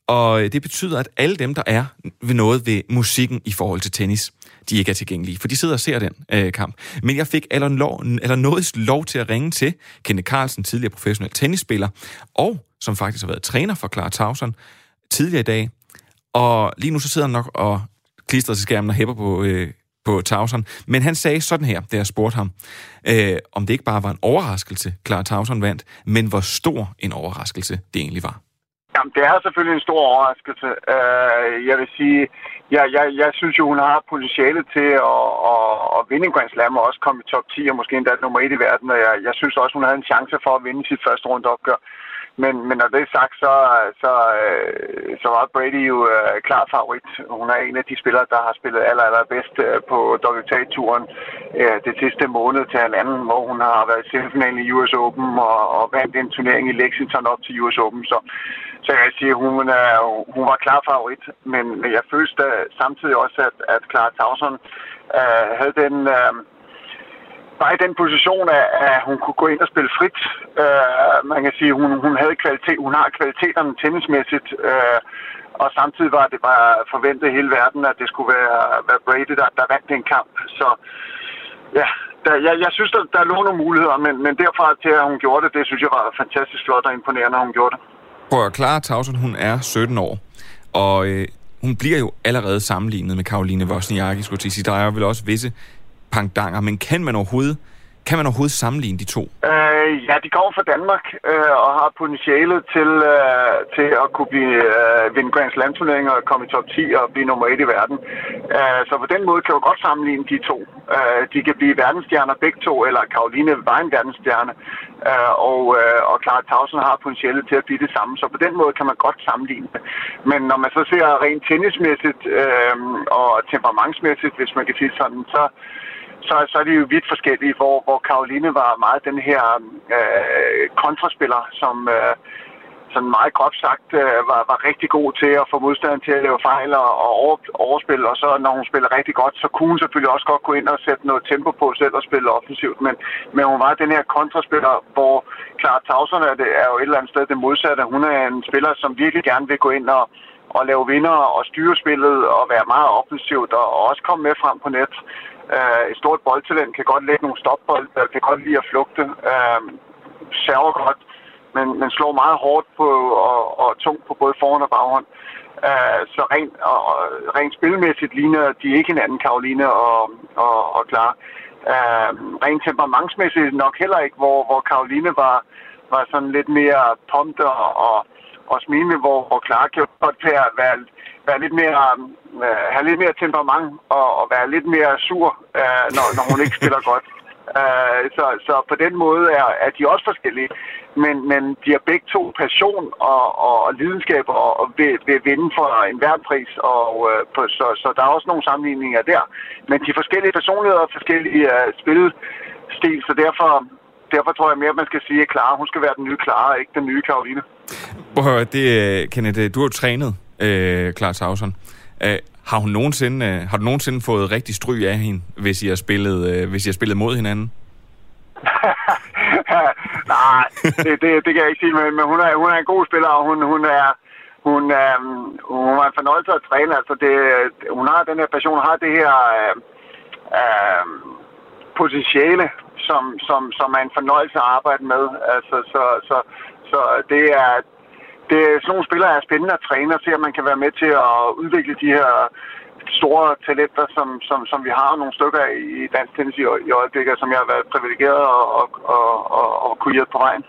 og øh, det betyder, at alle dem, der er ved noget ved musikken i forhold til tennis, de ikke er tilgængelige, for de sidder og ser den øh, kamp. Men jeg fik Allan lov, eller noget lov til at ringe til Kenneth Carlsen, tidligere professionel tennisspiller, og som faktisk har været træner for Clara Tauson tidligere i dag, og lige nu så sidder han nok og klistrer til skærmen og hæpper på, øh, på Tauson. Men han sagde sådan her, da jeg spurgte ham, øh, om det ikke bare var en overraskelse, Clara Tauson vandt, men hvor stor en overraskelse det egentlig var. Jamen, det er selvfølgelig en stor overraskelse. Uh, jeg vil sige, jeg, jeg, jeg synes jo, hun har potentiale til at, at, at vinde en Grand Slam og også komme i top 10 og måske endda nummer 1 i verden. Og jeg, jeg synes også, hun havde en chance for at vinde sit første rundeopgør. opgør. Men, men når det er sagt, så, så, øh, så var Brady jo øh, klar favorit. Hun er en af de spillere, der har spillet aller, aller bedst øh, på WTA-turen øh, det sidste måned til halvanden, hvor hun har været i semifinalen i US Open og, og vandt en turnering i Lexington op til US Open. Så, så jeg vil sige, hun, er, hun var klar favorit. Men, jeg følte øh, samtidig også, at, at Clara Tauson øh, havde den... Øh, var i den position, at, at hun kunne gå ind og spille frit. Øh, man kan sige, hun, hun havde kvalitet, hun har kvaliteterne tennismæssigt, øh, og samtidig var det bare forventet hele verden, at det skulle være, være Brady, der, der vandt den kamp. Så ja, der, jeg, jeg synes, der, der lå nogle muligheder, men, men derfra til, at hun gjorde det, det synes jeg var fantastisk flot og imponerende, at hun gjorde det. Prøv at klare, Tausen, hun er 17 år, og øh, hun bliver jo allerede sammenlignet med Karoline Wozniacki, skulle jeg sige. Der er vel også visse pangdanger, men kan man overhovedet kan man overhovedet sammenligne de to? Øh, ja, de kommer fra Danmark øh, og har potentialet til, øh, til at kunne blive, øh, vinde Grand Slam turneringer og komme i top 10 og blive nummer 1 i verden. Øh, så på den måde kan man godt sammenligne de to. Øh, de kan blive verdensstjerner begge to, eller Karoline var en verdensstjerne, øh, og, øh, og Clara Tausen har potentialet til at blive det samme. Så på den måde kan man godt sammenligne det. Men når man så ser rent tennismæssigt øh, og temperamentsmæssigt, hvis man kan sige sådan, så så, så er de jo vidt forskellige, hvor, hvor Karoline var meget den her øh, kontraspiller, som øh, sådan meget groft sagt øh, var, var rigtig god til at få modstanderen til at lave fejl og, og over, overspille, og så når hun spiller rigtig godt, så kunne hun selvfølgelig også godt gå ind og sætte noget tempo på selv og spille offensivt, men, men hun var den her kontraspiller, hvor Clara Tausen er, det, er jo et eller andet sted det modsatte. Hun er en spiller, som virkelig gerne vil gå ind og, og lave vinder og styre spillet og være meget offensivt og, og også komme med frem på net. Øh, et stort boldtalent kan godt lægge nogle stopbold, uh, kan godt lide at flugte, øh, server godt, men, men slår meget hårdt på og, og tungt på både forhånd og baghånd. Øh, så rent, og, rent spilmæssigt ligner de ikke hinanden, Karoline og, og, og Klar. Øh, rent temperamentsmæssigt nok heller ikke, hvor, hvor Karoline var, var sådan lidt mere pumped og, og, og smilende, hvor, hvor Clara kan godt være, være, lidt mere, øh, have lidt mere temperament og, og være lidt mere sur, øh, når, når hun ikke spiller godt. Øh, så, så på den måde er, er de også forskellige, men, men de har begge to passion og, og, og lidenskab og, og vil, vil vinde for en pris, og, øh, på, så, så der er også nogle sammenligninger der. Men de forskellige personligheder og forskellige øh, spilstil, så derfor, derfor tror jeg mere, at man skal sige, at Clara, hun skal være den nye Clara, ikke den nye Karoline. Prøv at det, øh, Kenneth, øh, du har jo trænet øh, Clara Tauson. Øh, har, hun nogensinde, øh, har du nogensinde fået rigtig stryg af hende, hvis I har spillet, øh, hvis I har spillet mod hinanden? Nej, det, det, det kan jeg ikke sige, men, men hun, er, hun er en god spiller, og hun, hun er, hun, øh, hun er en fornøjelse at træne. Altså det, hun har den her passion, har det her øh, øh, potentiale, som, som, som er en fornøjelse at arbejde med. Altså, så, så, så det er, det er sådan nogle spillere er spændende at træne og se, at man kan være med til at udvikle de her store talenter, som, som, som vi har nogle stykker af i dansk tennis i, i øjeblikket, som jeg har været privilegeret og, og, og, og, og kunne hjælpe på vejen.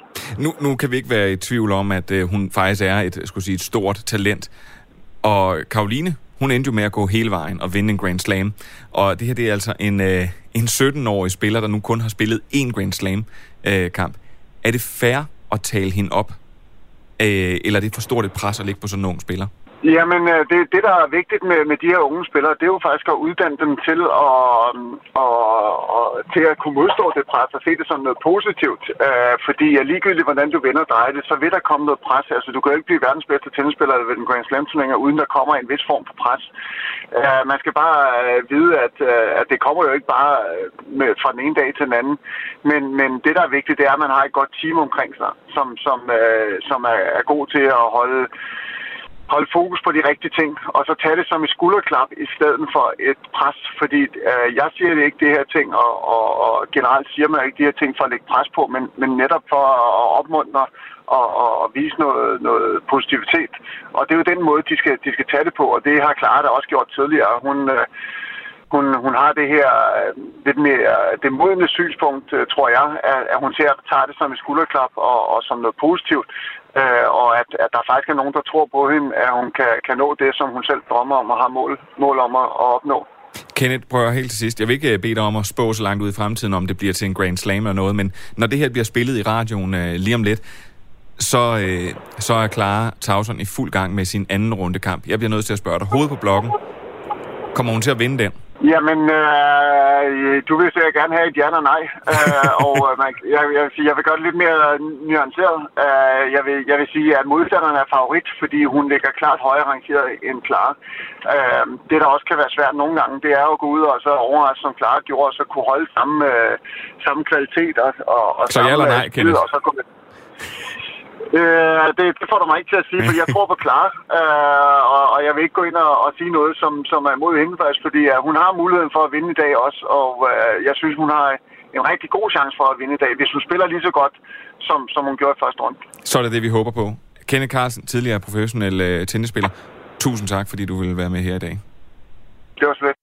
Nu, nu kan vi ikke være i tvivl om, at øh, hun faktisk er et, skulle sige, et stort talent. Og Karoline, hun endte jo med at gå hele vejen og vinde en Grand Slam. Og det her det er altså en, øh, en 17-årig spiller, der nu kun har spillet én Grand Slam-kamp. Øh, er det fair at tale hende op? Øh, eller er det for stort et pres at ligge på sådan en ung spiller? Jamen, øh, det, det der er vigtigt med, med de her unge spillere, det er jo faktisk at uddanne dem til at, mm, og, og, til at kunne modstå det pres og se det som noget positivt. Uh, fordi ligegyldigt, hvordan du vender dig det, så vil der komme noget pres. Altså, du kan jo ikke blive verdens bedste tennisspiller ved den Grand Slam turnering, uden der kommer en vis form for pres. Uh, man skal bare uh, vide, at, uh, at det kommer jo ikke bare med, fra den ene dag til den anden. Men, men det, der er vigtigt, det er, at man har et godt team omkring sig, som, som, uh, som er, er god til at holde holde fokus på de rigtige ting, og så tage det som et skulderklap i stedet for et pres, fordi øh, jeg siger det ikke det her ting, og, og, og generelt siger man ikke de her ting for at lægge pres på, men, men netop for at opmuntre og, og, og vise noget, noget positivitet. Og det er jo den måde, de skal, de skal tage det på, og det har Clara da også gjort tidligere. Hun, øh, hun, hun har det her øh, lidt mere øh, det modne synspunkt, øh, tror jeg, at, at hun ser, tager det som et skulderklap og, og som noget positivt, øh, og at, at der faktisk er nogen, der tror på hende, at hun kan, kan nå det, som hun selv drømmer om og har mål, mål om at, at opnå. Kenneth, prøv helt til sidst. Jeg vil ikke øh, bede dig om at spå så langt ud i fremtiden, om det bliver til en Grand Slam eller noget, men når det her bliver spillet i radioen øh, lige om lidt, så, øh, så er Clara Tauson i fuld gang med sin anden rundekamp. Jeg bliver nødt til at spørge dig. Hoved på blokken. Kommer hun til at vinde den? Jamen, øh, du vil sikkert gerne have et ja eller nej, øh, og øh, man, jeg, jeg, vil sige, jeg vil gøre det lidt mere nuanceret. Øh, jeg, vil, jeg vil sige, at modstanderen er favorit, fordi hun ligger klart højere rangeret end Clara. Øh, det, der også kan være svært nogle gange, det er at gå ud og så overraske, som Clara gjorde, så kunne holde samme, øh, samme kvalitet og, og, og så samme ja eller nej, øh, spil, og så Øh, det, det får du mig ikke til at sige, for jeg tror på Clara, øh, og, og jeg vil ikke gå ind og, og sige noget, som, som er imod hende faktisk, fordi uh, hun har muligheden for at vinde i dag også, og uh, jeg synes, hun har en rigtig god chance for at vinde i dag, hvis hun spiller lige så godt, som, som hun gjorde i første runde. Så er det det, vi håber på. Kenneth Carlsen, tidligere professionel uh, tennisspiller. Tusind tak, fordi du ville være med her i dag. Det var slet.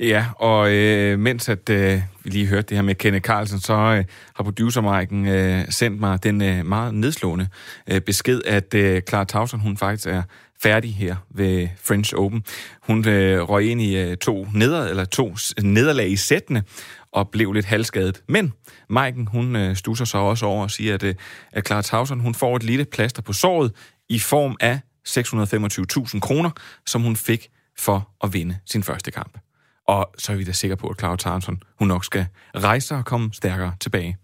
Ja, og øh, mens at øh, vi lige hørte det her med Kenneth Carlsen, så øh, har producer Maiken øh, sendt mig den øh, meget nedslående øh, besked, at øh, Clara Tauson, hun faktisk er færdig her ved French Open. Hun øh, røg ind i øh, to, neder, eller to nederlag i sættene og blev lidt halvskadet. Men Maiken, hun øh, stusser så også over og siger, at, øh, at Clara Tauson, hun får et lille plaster på såret i form af 625.000 kroner, som hun fik for at vinde sin første kamp. Og så er vi da sikre på, at Clara Tauson, hun nok skal rejse sig og komme stærkere tilbage.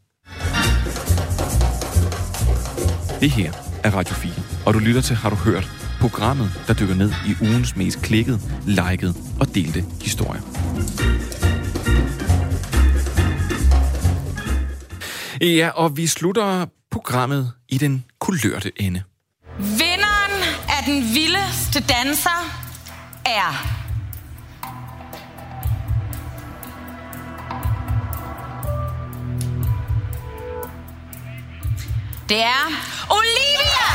Det her er Radio 4, og du lytter til Har du hørt? Programmet, der dykker ned i ugens mest klikkede, likede og delte historier. Ja, og vi slutter programmet i den kulørte ende. Vinderen af den vildeste danser er... Det er Olivia!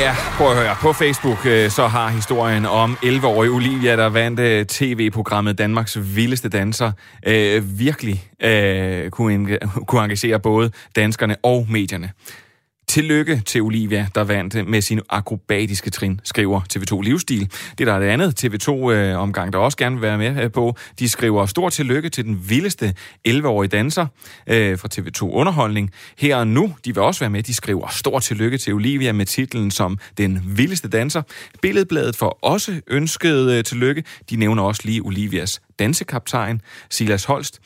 Ja, prøv at høre. På Facebook øh, så har historien om 11-årige Olivia, der vandt øh, tv-programmet Danmarks Vildeste Danser, øh, virkelig øh, kunne, kunne engagere både danskerne og medierne. Tillykke til Olivia, der vandt med sin akrobatiske trin, skriver TV2 Livsstil. Det der er det andet TV2-omgang, øh, der også gerne vil være med øh, på. De skriver stor tillykke til den vildeste 11-årige danser øh, fra TV2 Underholdning. Her og nu, de vil også være med, de skriver stor tillykke til Olivia med titlen som den vildeste danser. Billedbladet får også ønsket øh, tillykke. De nævner også lige Olivias dansekaptajn, Silas Holst.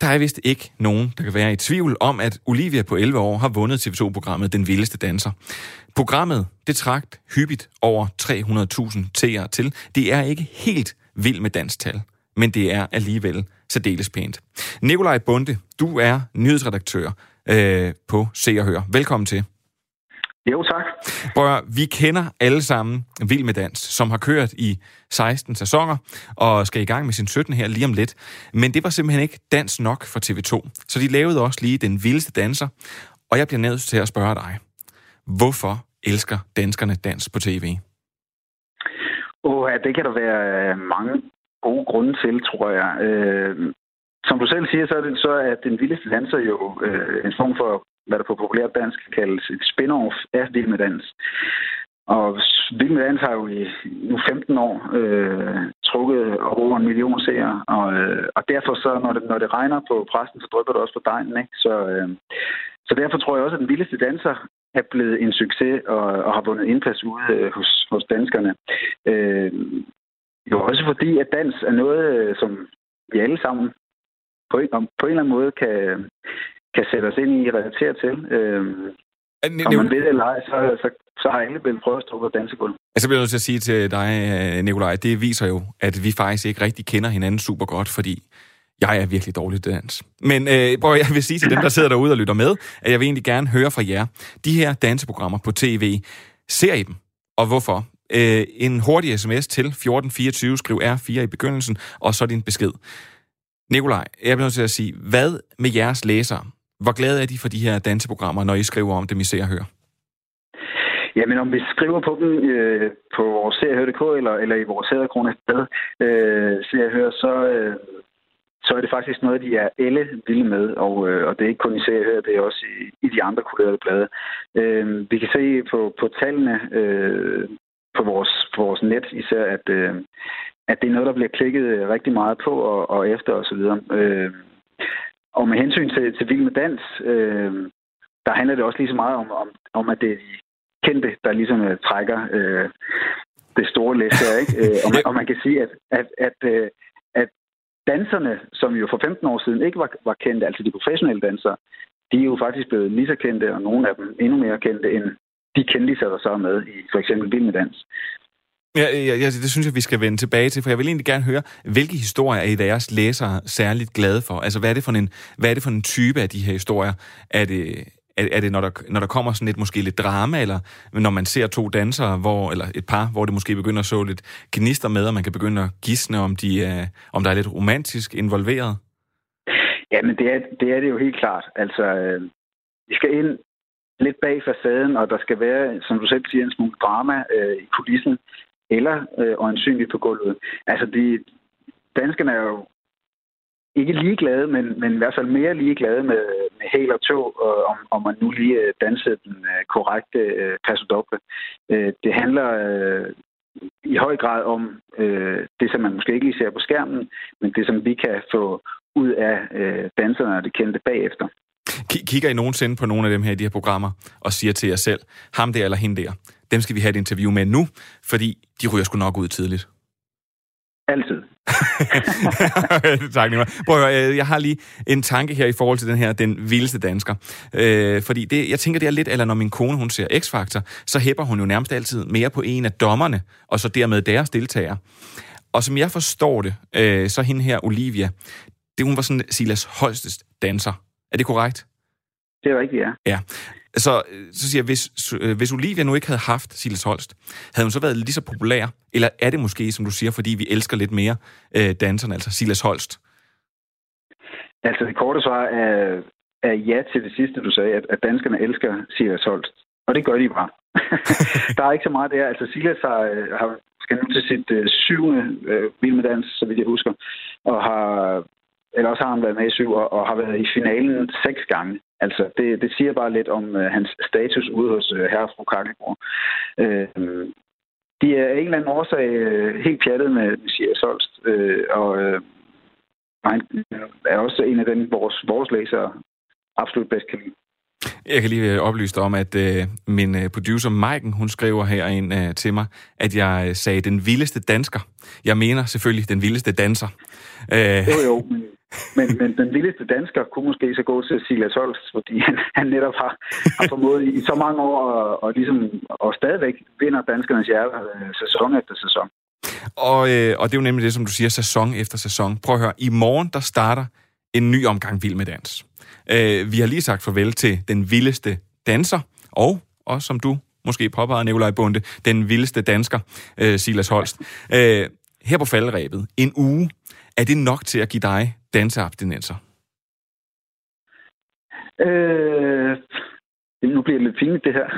Der er vist ikke nogen, der kan være i tvivl om, at Olivia på 11 år har vundet TV2-programmet Den Vildeste Danser. Programmet, det trakt hyppigt over 300.000 TR til. Det er ikke helt vild med danstal, men det er alligevel særdeles pænt. Nikolaj Bunde, du er nyhedsredaktør øh, på Se og Hør. Velkommen til. Jo, tak. Prøv vi kender alle sammen Vild med Dans, som har kørt i 16 sæsoner og skal i gang med sin 17 her lige om lidt. Men det var simpelthen ikke dans nok for TV2, så de lavede også lige Den Vildeste Danser. Og jeg bliver nødt til at spørge dig, hvorfor elsker danskerne dans på tv? Oh, ja, det kan der være øh, mange gode grunde til, tror jeg. Øh, som du selv siger, så er, det, så er Den Vildeste Danser jo øh, en form for hvad der på populært dansk kaldes et spin-off af Vild med Dans. Og Vild med Dans har jo i nu 15 år øh, trukket over en million seere, og, øh, og derfor så, når det, når det regner på præsten, så drypper det også på dejen, ikke? Så, øh, så derfor tror jeg også, at den vildeste danser er blevet en succes og, og har vundet indpas ude øh, hos, hos danskerne. Øh, jo også fordi, at dans er noget, øh, som vi alle sammen på en, på en eller anden måde kan, kan sætte os ind i og relatere til. Øhm, om man ved det eller ej, så, så, så har blevet prøvet at stå på dansegulv. Altså, bliver jeg nødt til at sige til dig, øh, Nikolaj, det viser jo, at vi faktisk ikke rigtig kender hinanden super godt, fordi jeg er virkelig dårlig til dans. Men øh, prøv, jeg vil sige til dem, der sidder derude og lytter med, at jeg vil egentlig gerne høre fra jer. De her danseprogrammer på tv, ser I dem? Og hvorfor? Øh, en hurtig sms til 1424, skriv R4 i begyndelsen, og så din besked. Nikolaj, jeg bliver nødt til at sige, hvad med jeres læsere? Hvor glade er de for de her danseprogrammer, når I skriver om dem i Se og Hør? Jamen, om vi skriver på dem øh, på vores seriehør.dk eller, eller i vores seriekrone sted, øh, Se og Hør, så, øh, så er det faktisk noget, de er alle vilde med, og, øh, og det er ikke kun i seriehør, det er også i, i de andre kurerede blade. Øh, vi kan se på, på tallene øh, på, vores, på vores net især, at, øh, at det er noget, der bliver klikket rigtig meget på og, og efter osv. Øh, og med hensyn til, til Vild med Dans, øh, der handler det også lige så meget om, om, om at det er de kendte, der ligesom uh, trækker øh, det store læs her, ikke? Øh, og, man, og man kan sige, at, at, at, øh, at danserne, som jo for 15 år siden ikke var, var kendte, altså de professionelle dansere, de er jo faktisk blevet lige så kendte, og nogle af dem endnu mere kendte, end de kendte, der så med i for eksempel Vild med Dans. Ja, ja, ja, det synes jeg, vi skal vende tilbage til, for jeg vil egentlig gerne høre, hvilke historier er I deres læsere særligt glade for? Altså, hvad er det for en, hvad er det for en type af de her historier? Er det, er, er det når, der, når der kommer sådan lidt, måske lidt drama, eller når man ser to dansere, hvor, eller et par, hvor det måske begynder at så lidt gnister med, og man kan begynde at gisne, om, de er, om der er lidt romantisk involveret? Ja, men det er, det er det jo helt klart. Altså, øh, vi skal ind lidt bag facaden, og der skal være, som du selv siger, en smule drama øh, i kulissen, eller øh, øjensynligt på gulvet. Altså, de, danskerne er jo ikke ligeglade, men, men i hvert fald mere ligeglade med, med hæl og tog, og om, om man nu lige danser dansede den øh, korrekte øh, pasodoble. Øh, det handler øh, i høj grad om øh, det, som man måske ikke lige ser på skærmen, men det, som vi kan få ud af øh, danserne og det kendte bagefter. Kigger I nogensinde på nogle af dem her i de her programmer og siger til jer selv, ham der eller hende der, dem skal vi have et interview med nu, fordi de ryger sgu nok ud tidligt? Altid. tak, Nima. Prøv at øh, jeg har lige en tanke her i forhold til den her, den vildeste dansker. Øh, fordi det, jeg tænker, det er lidt, eller når min kone, hun ser X-Factor, så hæpper hun jo nærmest altid mere på en af dommerne, og så dermed deres deltagere. Og som jeg forstår det, øh, så hende her, Olivia, det hun var sådan Silas Holstes danser. Er det korrekt? Det er rigtigt, ja. Ja. Så, øh, så siger jeg, hvis, øh, hvis Olivia nu ikke havde haft Silas Holst, havde hun så været lige så populær? Eller er det måske, som du siger, fordi vi elsker lidt mere øh, danserne, altså Silas Holst? Altså det korte svar er, er ja til det sidste, du sagde, at, at danskerne elsker Silas Holst. Og det gør de bare. der er ikke så meget der. Altså Silas har, øh, har skal nu til sit øh, syvende øh, Vild med Dans, så vidt jeg husker, og har eller også har han været med i syv og, og har været i finalen seks gange. Altså, det, det siger bare lidt om uh, hans status ude hos uh, herre og fru Kakkelborg. Uh, de er af en eller anden årsag uh, helt pjattet med Messias Solst, uh, og uh, han er også en af dem, vores, vores læsere absolut bedst kan lide. Jeg kan lige oplyse dig om, at øh, min producer Maiken, hun skriver her ind øh, til mig, at jeg sagde den vildeste dansker. Jeg mener selvfølgelig den vildeste danser. Øh, jo, jo, men men, men den vildeste dansker kunne måske så gå til Silas Holst, fordi han, han netop har, har formået i så mange år og, og, ligesom, og stadigvæk vinder danskernes hjerter øh, sæson efter sæson. Og, øh, og det er jo nemlig det, som du siger, sæson efter sæson. Prøv at høre, i morgen der starter en ny omgang Vild med Dans. Øh, vi har lige sagt farvel til den vildeste danser, og også som du måske påpegede, Nikolaj Bunde, den vildeste dansker, øh, Silas Holst. Øh, her på faldrebet, en uge, er det nok til at give dig danseabstinenser? Øh, nu bliver det lidt pinligt, det her.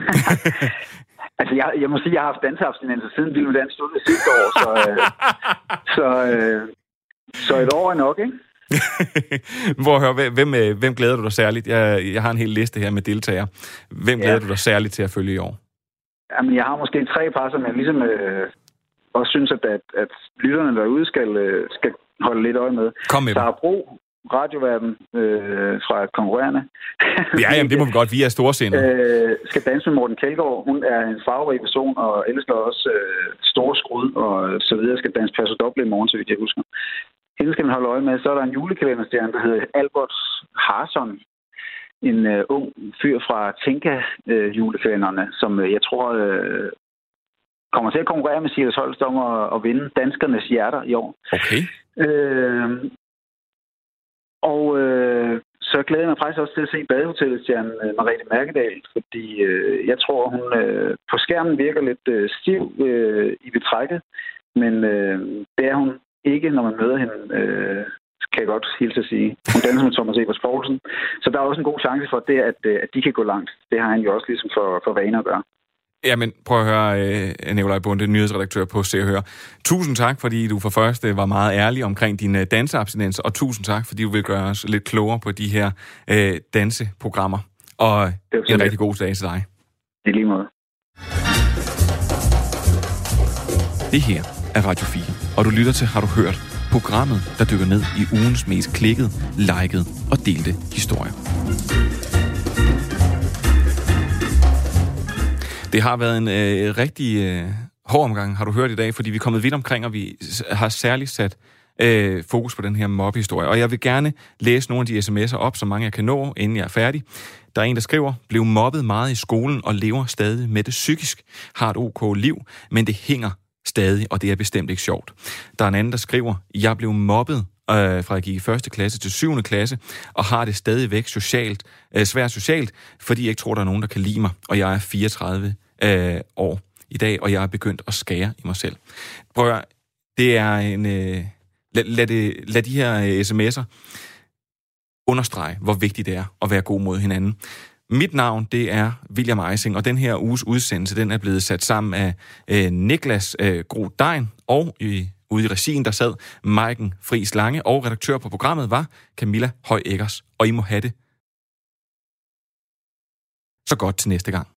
altså, jeg, jeg må sige, at jeg har haft danseabstinenser siden Vild Dans stod det sidste år, så, øh, så, øh, så et år er nok, ikke? Hvor hør, hvem, øh, hvem glæder du dig særligt? Jeg, jeg har en hel liste her med deltagere. Hvem ja. glæder du dig særligt til at følge i år? Jamen, jeg har måske tre par, som jeg ligesom øh, også synes, at, at, at lytterne derude skal, øh, skal holde lidt øje med. Kom med Sara Bro, radioverden øh, fra et konkurrerende. ja, jamen, det må vi godt. Vi er storsindede. Øh, skal danse med Morten Kjeldgaard. Hun er en farverig person og elsker også øh, store skrud og så videre. Skal danse passe doble i morgen, så vidt jeg husker. Hende skal man holde øje med. Så er der en julekalenderstjerne, der hedder Albert Harson. En øh, ung fyr fra Tinka øh, som øh, jeg tror øh, kommer til at konkurrere med Silas Holst om at, at vinde danskernes hjerter i år. Okay. Øh, og øh, så glæder jeg mig faktisk også til at se badehotellet-stjernen øh, Mariette Mærkedal, fordi øh, jeg tror, hun øh, på skærmen virker lidt øh, stiv øh, i betrækket, men øh, det er hun ikke, når man møder hende, øh, kan jeg godt hilse at sige. Hun danser med Thomas Evers Poulsen, så der er også en god chance for det, at, øh, at de kan gå langt. Det har han jo også ligesom for, for vaner at gøre. Jamen, prøv at høre, uh, Nikolaj Bunde, nyhedsredaktør på Se og Hør. Tusind tak, fordi du for første var meget ærlig omkring din uh, danseabstinens, og tusind tak, fordi du vil gøre os lidt klogere på de her uh, danseprogrammer. Og en rigtig god dag til dig. Det lige måde. Det her er Radio 4, og du lytter til Har du hørt? Programmet, der dykker ned i ugens mest klikkede, likede og delte historier. Det har været en øh, rigtig øh, hård omgang, har du hørt i dag, fordi vi er kommet vidt omkring, og vi har særligt sat øh, fokus på den her mobbehistorie. Og jeg vil gerne læse nogle af de sms'er op, så mange jeg kan nå, inden jeg er færdig. Der er en, der skriver, blev mobbet meget i skolen og lever stadig med det psykisk. Har et ok liv, men det hænger stadig, og det er bestemt ikke sjovt. Der er en anden, der skriver, jeg blev mobbet øh, fra jeg gik i første klasse til syvende klasse, og har det stadigvæk socialt, øh, svært socialt, fordi jeg ikke tror, der er nogen, der kan lide mig, og jeg er 34 øh, år i dag, og jeg er begyndt at skære i mig selv. Prøv at, det er en... Øh, lad, lad, det, lad de her øh, sms'er understrege, hvor vigtigt det er at være god mod hinanden. Mit navn, det er William Eising, og den her uges udsendelse, den er blevet sat sammen af øh, Niklas øh, Grodein, og i, ude i regien, der sad Maiken Friis Lange, og redaktør på programmet var Camilla Høj Eggers, og I må have det så godt til næste gang.